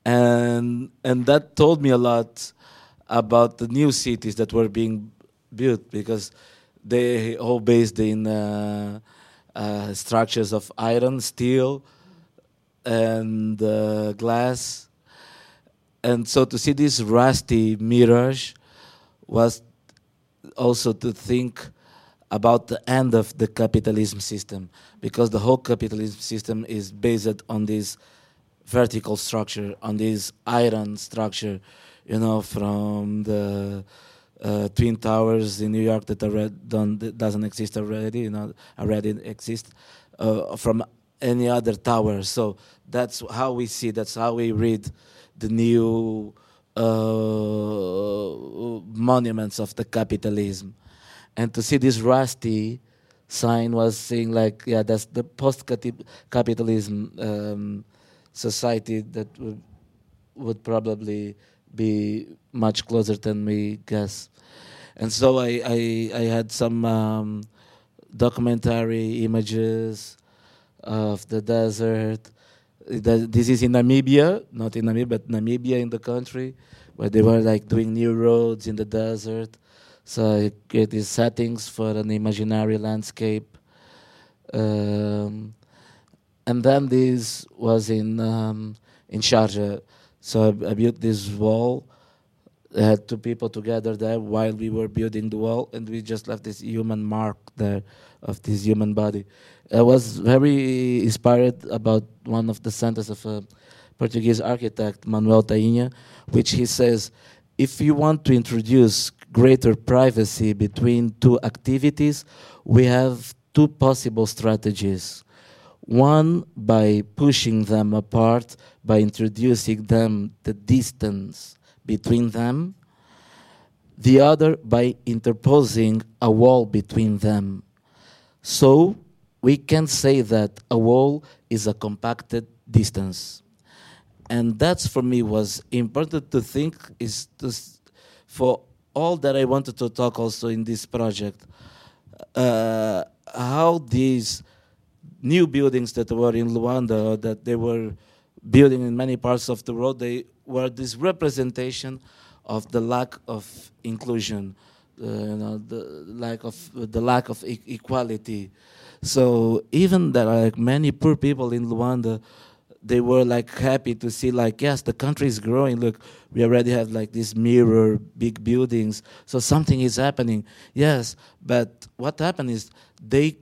B: and and that told me a lot about the new cities that were being built because they all based in. Uh, uh, structures of iron, steel, and uh, glass. And so to see this rusty mirage was also to think about the end of the capitalism system, because the whole capitalism system is based on this vertical structure, on this iron structure, you know, from the uh, twin towers in New York that already don't, doesn't exist already, you know, already exist uh, from any other tower. So that's how we see, that's how we read the new uh, monuments of the capitalism. And to see this rusty sign was saying like, yeah, that's the post-capitalism um, society that would, would probably be much closer than we guess. And so I, I, I had some um, documentary images of the desert. This is in Namibia, not in Namibia, but Namibia in the country, where they were like doing new roads in the desert. So I created settings for an imaginary landscape. Um, and then this was in um, in Sharjah. So I, I built this wall I had two people together there while we were building the wall, and we just left this human mark there of this human body. I was very inspired about one of the sentences of a Portuguese architect, Manuel Tainha, which he says, if you want to introduce greater privacy between two activities, we have two possible strategies. One, by pushing them apart, by introducing them the distance between them, the other by interposing a wall between them. So we can say that a wall is a compacted distance. And that's for me was important to think is to, for all that I wanted to talk also in this project, uh, how these new buildings that were in Luanda, that they were building in many parts of the world, they were this representation of the lack of inclusion, Uh, you know, the lack of the lack of e equality. So even there are like many poor people in Luanda, they were like happy to see like yes, the country is growing. Look, we already have like this mirror big buildings, so something is happening. Yes, but what happened is they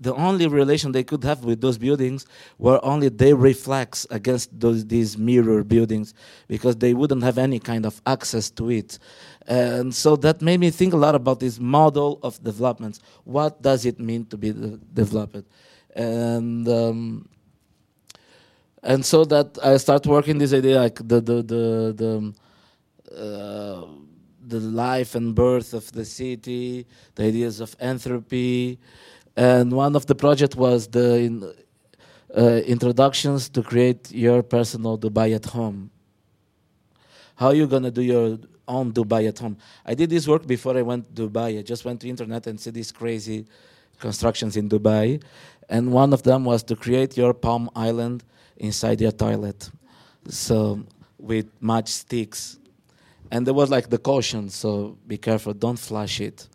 B: the only relation they could have with those buildings were only they reflects against those these mirror buildings because they wouldn't have any kind of access to it. And so that made me think a lot about this model of development what does it mean to be developed? And um, and so that I start working this idea like the the the the, uh, the life and birth of the city, the ideas of entropy, and one of the project was the in, uh, introductions to create your personal Dubai at home. How are you gonna do your own Dubai at home? I did this work before I went to Dubai. I just went to internet and see these crazy constructions in Dubai, and one of them was to create your Palm Island inside your toilet, so with matchsticks, and there was like the caution, so be careful, don't flush it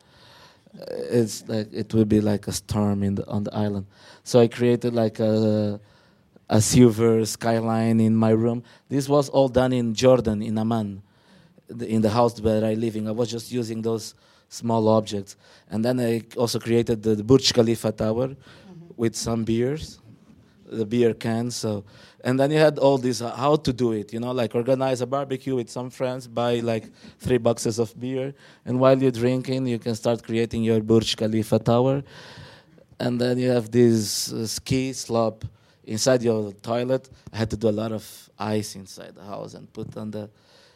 B: it's like it will be like a storm in the, on the island. So I created like a a silver skyline in my room. This was all done in Jordan, in Amman, in the house where I living. I was just using those small objects, and then I also created the, the Burj Khalifa tower mm -hmm. with some beers. the beer cans. So, and then you had all this uh, how to do it. You know, like organize a barbecue with some friends, buy like three boxes of beer, and while you're drinking, you can start creating your Burj Khalifa tower. And then you have this uh, ski slope inside your toilet. I had to do a lot of ice inside the house and put on the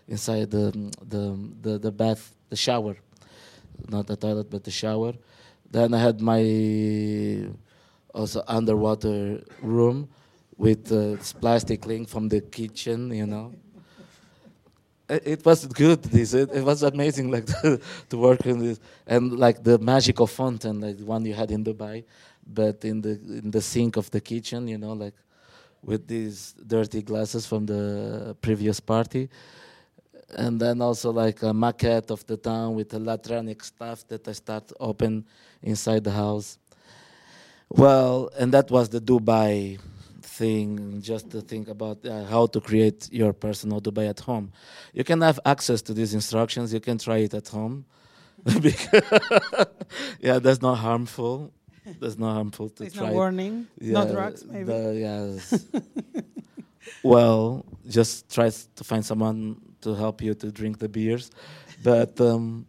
B: inside the the the, the bath, the shower, not the toilet, but the shower. Then I had my also underwater room with uh, plastic link from the kitchen, you know. It, was good. This it, it was amazing, like to, to work in this and like the magical fountain, like the one you had in Dubai, but in the in the sink of the kitchen, you know, like with these dirty glasses from the previous party and then also like a maquette of the town with electronic stuff that I start open inside the house. Well, and that was the Dubai thing, just to think about uh, how to create your personal Dubai at home. You can have access to these instructions. You can try it at home. yeah, that's not harmful. That's not harmful to
A: There's
B: try.
A: no warning,
B: Yeah,
A: no drugs, maybe.
B: the- yes. well, just try to find someone to help you to drink the beers. But um,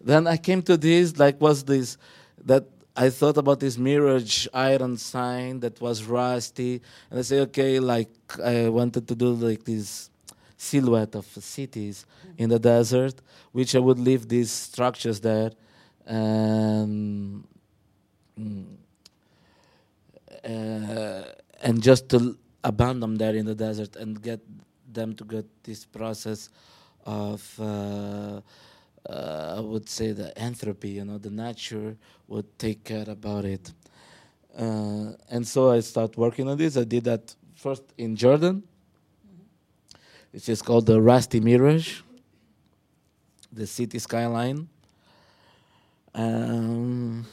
B: then I came to this, like, was this that I thought about this mirage iron sign that was rusty, and I say, okay, like I wanted to do like this silhouette of cities in the desert, which I would leave these structures there, and uh, and just to abandon them there in the desert and get them to get this process of uh, uh, I would say the entropy, you know, the nature would take care about it. Uh, and so I started working on this. I did that first in Jordan, which is called the Rusty Mirage, the city skyline. Um,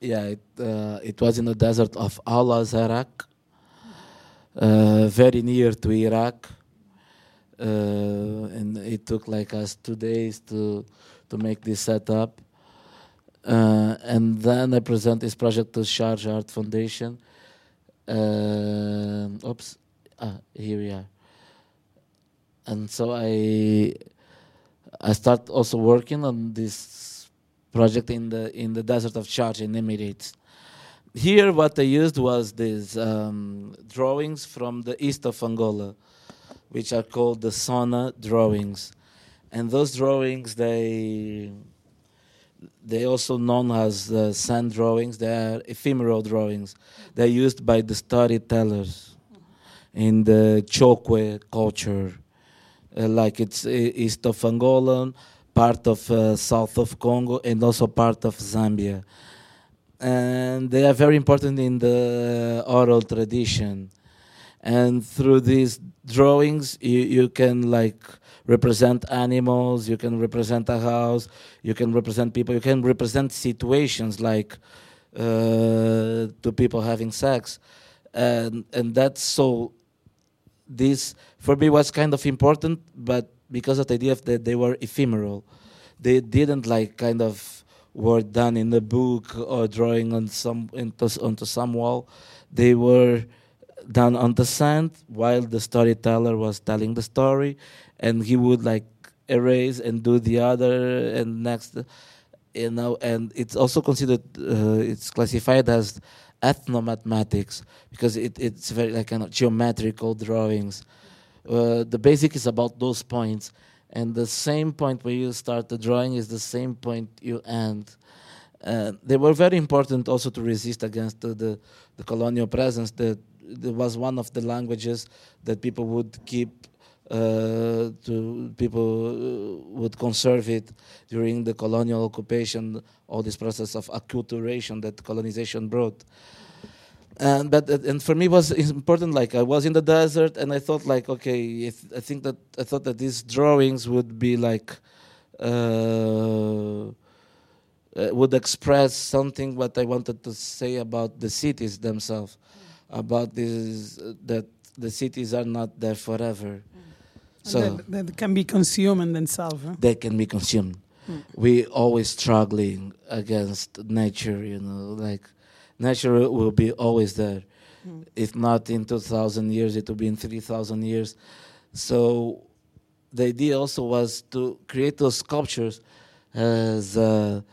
B: yeah, it, uh, it was in the desert of Al Azraq, uh, very near to Iraq. Uh, and it took like us two days to to make this setup. Uh, and then I present this project to Sharjah Art Foundation. Uh, oops, ah, here we are. And so I I start also working on this project in the in the desert of Sharjah in Emirates. Here, what I used was these um, drawings from the east of Angola, which are called the Sona drawings, and those drawings they they also known as uh, sand drawings. They are ephemeral drawings. They're used by the storytellers in the Chokwe culture, uh, like it's east of Angola, part of uh, south of Congo, and also part of Zambia. And they are very important in the oral tradition. And through these drawings, you, you can like represent animals, you can represent a house, you can represent people, you can represent situations like uh, to people having sex, and and that's so. This for me was kind of important, but because of the idea that they were ephemeral, they didn't like kind of were done in a book or drawing on some into, onto some wall. They were done on the sand while the storyteller was telling the story, and he would like erase and do the other and next, you know. And it's also considered uh, it's classified as ethnomathematics because it, it's very like kind of geometrical drawings. Uh, the basic is about those points, and the same point where you start the drawing is the same point you end. Uh, they were very important also to resist against the, the colonial presence. That there was one of the languages that people would keep uh, to people uh, would conserve it during the colonial occupation, all this process of acculturation that colonization brought. And but uh, and for me it was important. Like I was in the desert, and I thought like, okay, I think that I thought that these drawings would be like. Uh, uh, would express something what I wanted to say about the cities themselves, about this that the cities are not there forever, so
A: that, can be consumed and then solved. Huh?
B: they can be consumed.
A: Mm.
B: We always struggling against nature, you know, like nature will be always there, Mm. If not in 2,000 years, it will be in 3,000 years. So the idea also was to create those sculptures as a,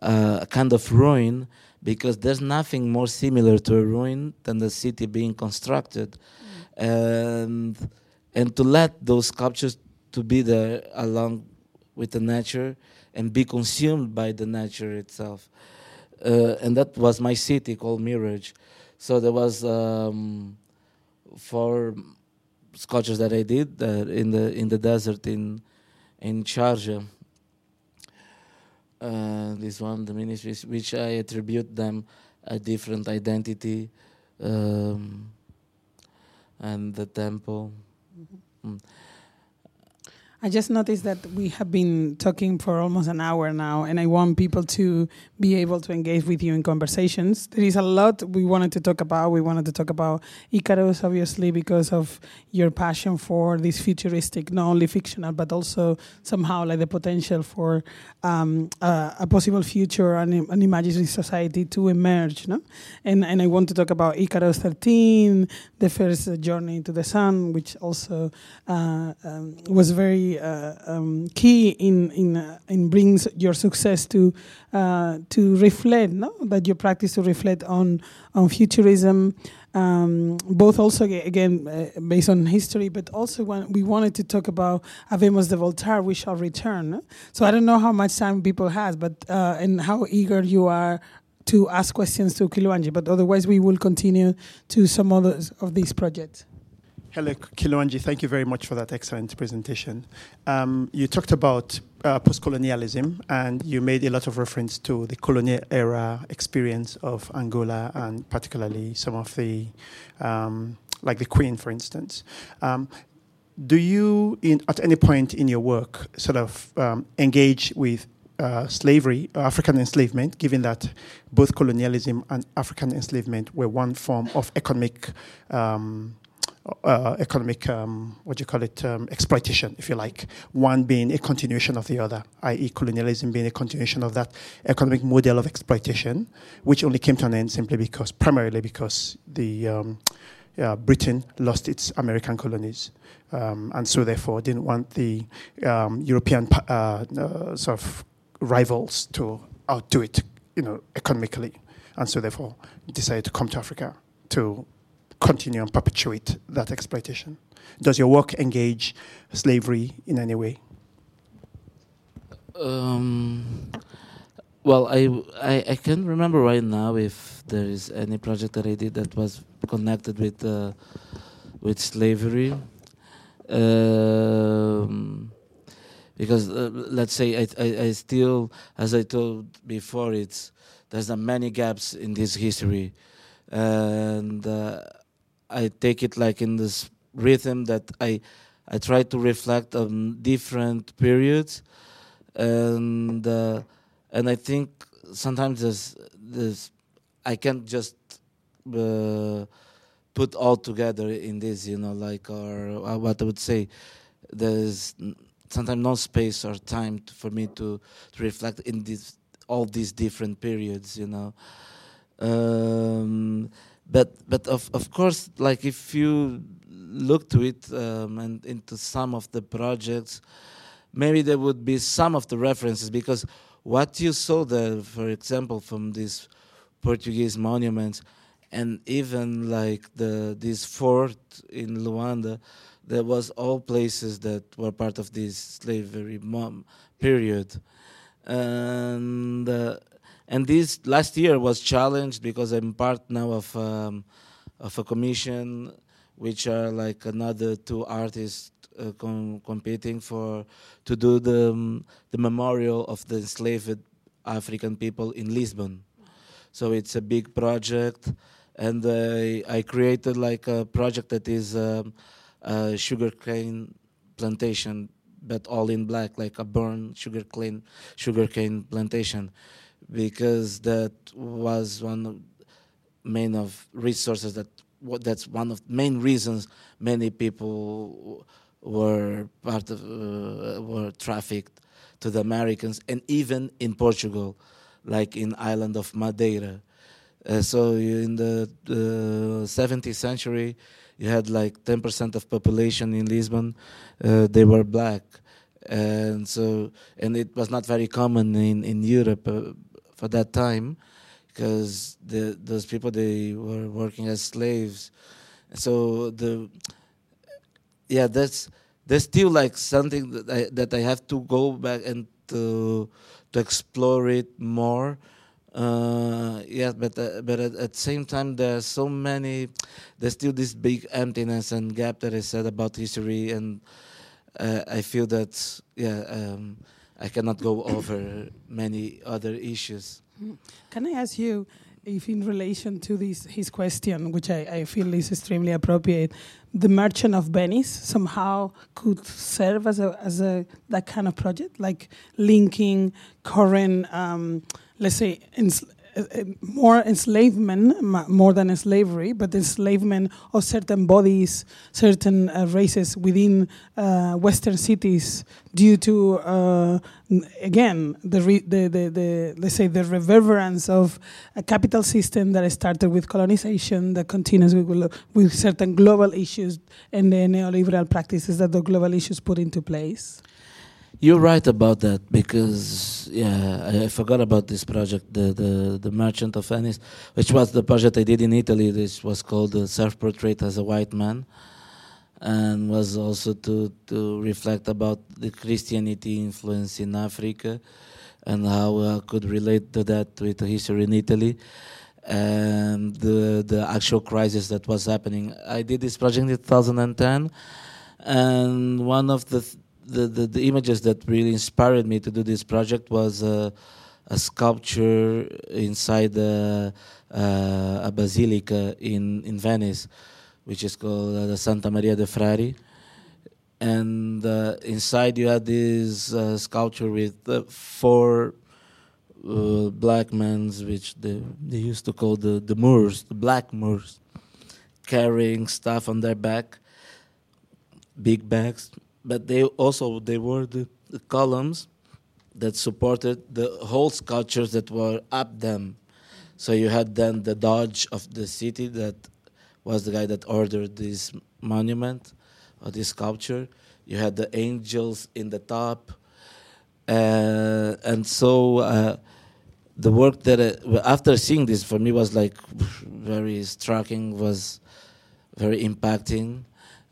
B: a kind of ruin because there's nothing more similar to a ruin than the city being constructed. Mm. And, and to let those sculptures to be there along with the nature and be consumed by the nature itself. Uh, and that was my city called Mirage. So there was um, four sculptures that I did uh, in the in the desert in in Sharjah. Uh, this one, the ministries, which I attribute them a different identity, um, and the temple. Mm-hmm. Mm.
A: I just noticed that we have been talking for almost an hour now, and I want people to be able to engage with you in conversations. There is a lot we wanted to talk about. We wanted to talk about Icarus, obviously, because of your passion for this futuristic, not only fictional, but also somehow like the potential for um, uh, a possible future and an imaginary society to emerge. No? And, and I want to talk about Icarus 13, the first journey to the sun, which also uh, um, was very uh, um, key in in uh, in brings your success to uh, to reflect, no, that your practice to reflect on on futurism. Um, both also again uh, based on history, but also when we wanted to talk about Havemos de Voltar, we shall return. So I don't know how much time people has, but uh, and how eager you are to ask questions to Kiluanji. But otherwise, we will continue to some others of these projects.
C: Hello, Kiluanji. Thank you very much for that excellent presentation. Um, you talked about uh, post-colonialism, and you made a lot of reference to the colonial era experience of Angola, and particularly some of the, um, like the Queen, for instance. Um, do you, in, at any point in your work, sort of um, engage with uh, slavery, African enslavement, given that both colonialism and African enslavement were one form of economic um, uh, economic, um, what do you call it, um, exploitation, if you like. One being a continuation of the other, i.e., colonialism being a continuation of that economic model of exploitation, which only came to an end simply because, primarily because the um, uh, Britain lost its American colonies, um, and so therefore didn't want the um, European uh, uh, sort of rivals to outdo it, you know, economically, and so therefore decided to come to Africa to continue and perpetuate that exploitation? Does your work engage slavery in any way?
B: Um, well, I, I, I can't remember right now if there is any project that I did that was connected with uh, with slavery. Um, because uh, let's say I, I, I, still, as I told before, it's there's many gaps in this history, and uh, I take it like in this rhythm that I I try to reflect on different periods, and uh, and I think sometimes there's this I can't just uh, put all together in this, you know, like or what I would say. There's sometimes no space or time to, for me to, to reflect in this all these different periods, you know. Um, but but of of course, like if you look to it um, and into some of the projects, maybe there would be some of the references because what you saw there, for example, from these Portuguese monuments, and even like the this fort in Luanda, there was all places that were part of this slavery period, and. Uh, and this last year was challenged because I'm part now of um, of a commission, which are like another two artists uh, com competing for to do the um, the memorial of the enslaved African people in Lisbon. So it's a big project, and I, I created like a project that is um, a sugarcane plantation, but all in black, like a burned sugarcane sugarcane plantation because that was one of main of resources that that's one of main reasons many people were part of uh, were trafficked to the Americans and even in Portugal, like in island of Madeira. Uh, so in the, the 17th century, you had like 10% of population in Lisbon, uh, they were black. And so, and it was not very common in, in Europe uh, for that time because the, those people, they were working as slaves. So the, yeah, that's, there's still like something that I, that I have to go back and to, to explore it more uh, yeah, but uh, but at, at the same time, there's so many. There's still this big emptiness and gap that I said about history, and uh, I feel that yeah, um, I cannot go over many other issues.
A: Can I ask you? if in relation to this his question, which I, I, feel is extremely appropriate, the Merchant of Venice somehow could serve as a as a that kind of project, like linking current um, let's say, uh, more enslavement, more than slavery, but enslavement of certain bodies, certain uh, races within uh, Western cities due to, uh, again, the, the, the, the, let's say the reverberance of a capital system that started with colonization, that continues with, with certain global issues and the neoliberal practices that the global issues put into place.
B: You're right about that because yeah, I, I, forgot about this project, the, the the Merchant of Venice, which was the project I did in Italy. This was called the Self-Portrait as a White Man, and was also to to reflect about the Christianity influence in Africa, and how I could relate to that with the history in Italy, and the the actual crisis that was happening. I did this project in 2010, and one of the th the, the, the, images that really inspired me to do this project was uh, a sculpture inside a, uh, a basilica in, in Venice, which is called uh, the Santa Maria de Frari. And uh, inside you had this uh, sculpture with uh, four black men, which they, they used to call the, the Moors, the black Moors, carrying stuff on their back, big bags, but they also they were the, the columns that supported the whole sculptures that were up them. So you had then the Doge of the city that was the guy that ordered this monument or this sculpture. You had the angels in the top, uh, and so uh, the work that I, after seeing this for me was like very striking, was very impacting.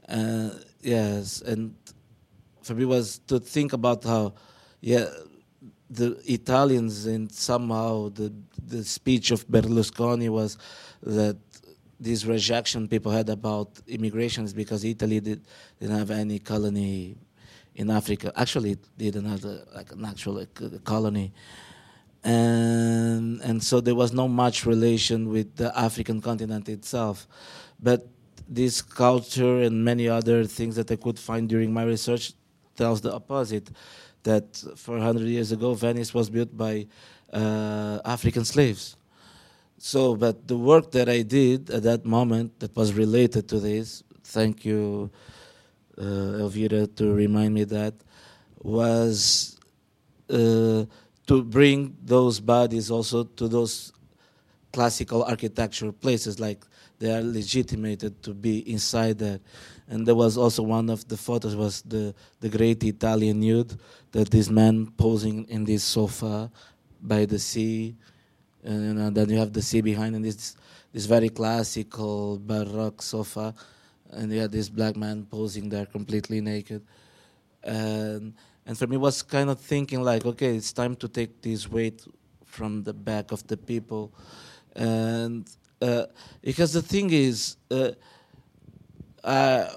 B: Uh, yes, and for me was to think about how, yeah, the Italians and somehow the the speech of Berlusconi was that this rejection people had about immigration is because Italy did, didn't have any colony in Africa. Actually, it didn't have a, like an actual like, colony, and and so there was no much relation with the African continent itself, but this culture and many other things that I could find during my research tells the opposite that 400 years ago Venice was built by uh, African slaves. So, but the work that I did at that moment that was related to this, thank you, uh, Elvira, to remind me that, was uh, to bring those bodies also to those classical architectural places, like they are legitimated to be inside that and there was also one of the photos was the the great Italian nude that this man posing in this sofa by the sea, and then you have the sea behind, and this this very classical baroque sofa, and you had this black man posing there completely naked, and and for me was kind of thinking like, okay, it's time to take this weight from the back of the people, and uh, because the thing is. Uh, uh,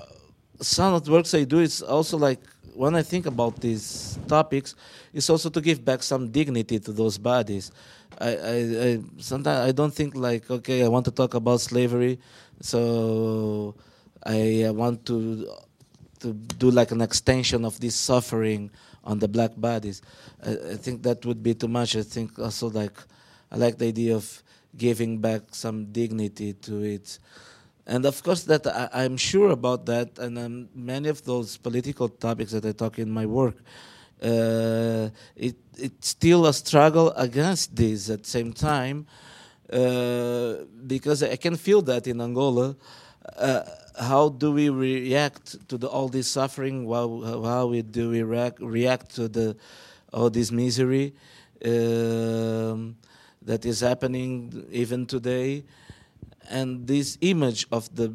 B: some of the works I do is also like when I think about these topics, it's also to give back some dignity to those bodies. I, I, I sometimes I don't think like okay, I want to talk about slavery, so I want to to do like an extension of this suffering on the black bodies. I, I think that would be too much. I think also like I like the idea of giving back some dignity to it and of course that I, am sure about that and um, many of those political topics that i talk in my work uh, it, it's still a struggle against this at the same time uh, because I can feel that in Angola. Uh, how do we react to the, all this suffering? How, how we, do we react, react to the all this misery um, that is happening even today? And this image of the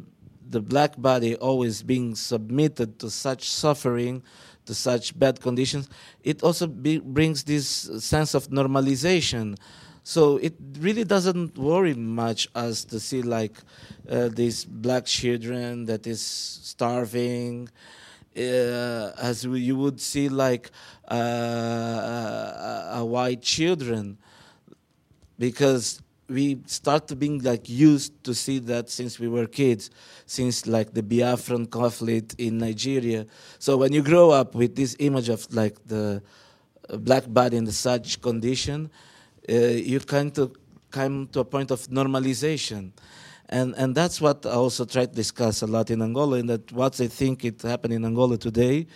B: the black body always being submitted to such suffering, to such bad conditions, it also be, brings this sense of normalization. So it really doesn't worry much us to see like uh, these black children that is starving, uh, as you would see like uh, a, a white children, because we start being like used to see that since we were kids, since like the Biafran conflict in Nigeria. So when you grow up with this image of like the black body in such condition, uh, you kind of come to a point of normalization. And, and that's what I also try to discuss a lot in Angola, in that what I think it happened in Angola today,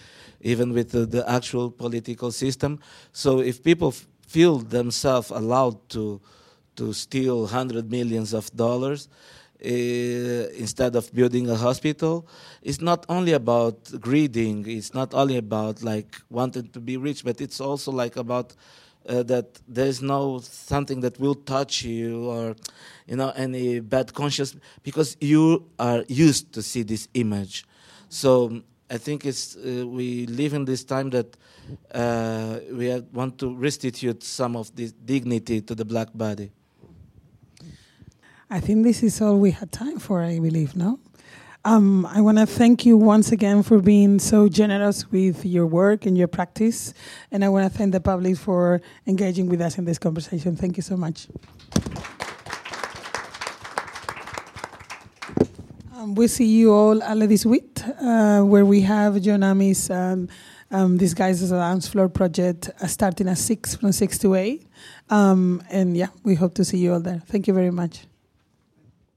B: even with the, the actual political system. So if people feel themselves allowed to to steal hundred millions of dollars uh, instead of building a hospital. It's not only about greeding. It's not only about like wanting to be rich, but it's also like about uh, that there's no something that will touch you or you know any bad conscience because you are used to see this image. So I think it's uh, we live in this time that uh, we want to restitute some of this dignity to the black body.
A: I think this is all we had time for, I believe, no? Um, I want to thank you once again for being so generous with your work and your practice. And I want to thank the public for engaging with us in this conversation. Thank you so much. Um, we see you all at this week, uh, where we have Jonami's um, um, Disguises as a Dance Floor project uh, starting at 6 from 6 to 8. Um, and yeah, we hope to see you all there. Thank you very much.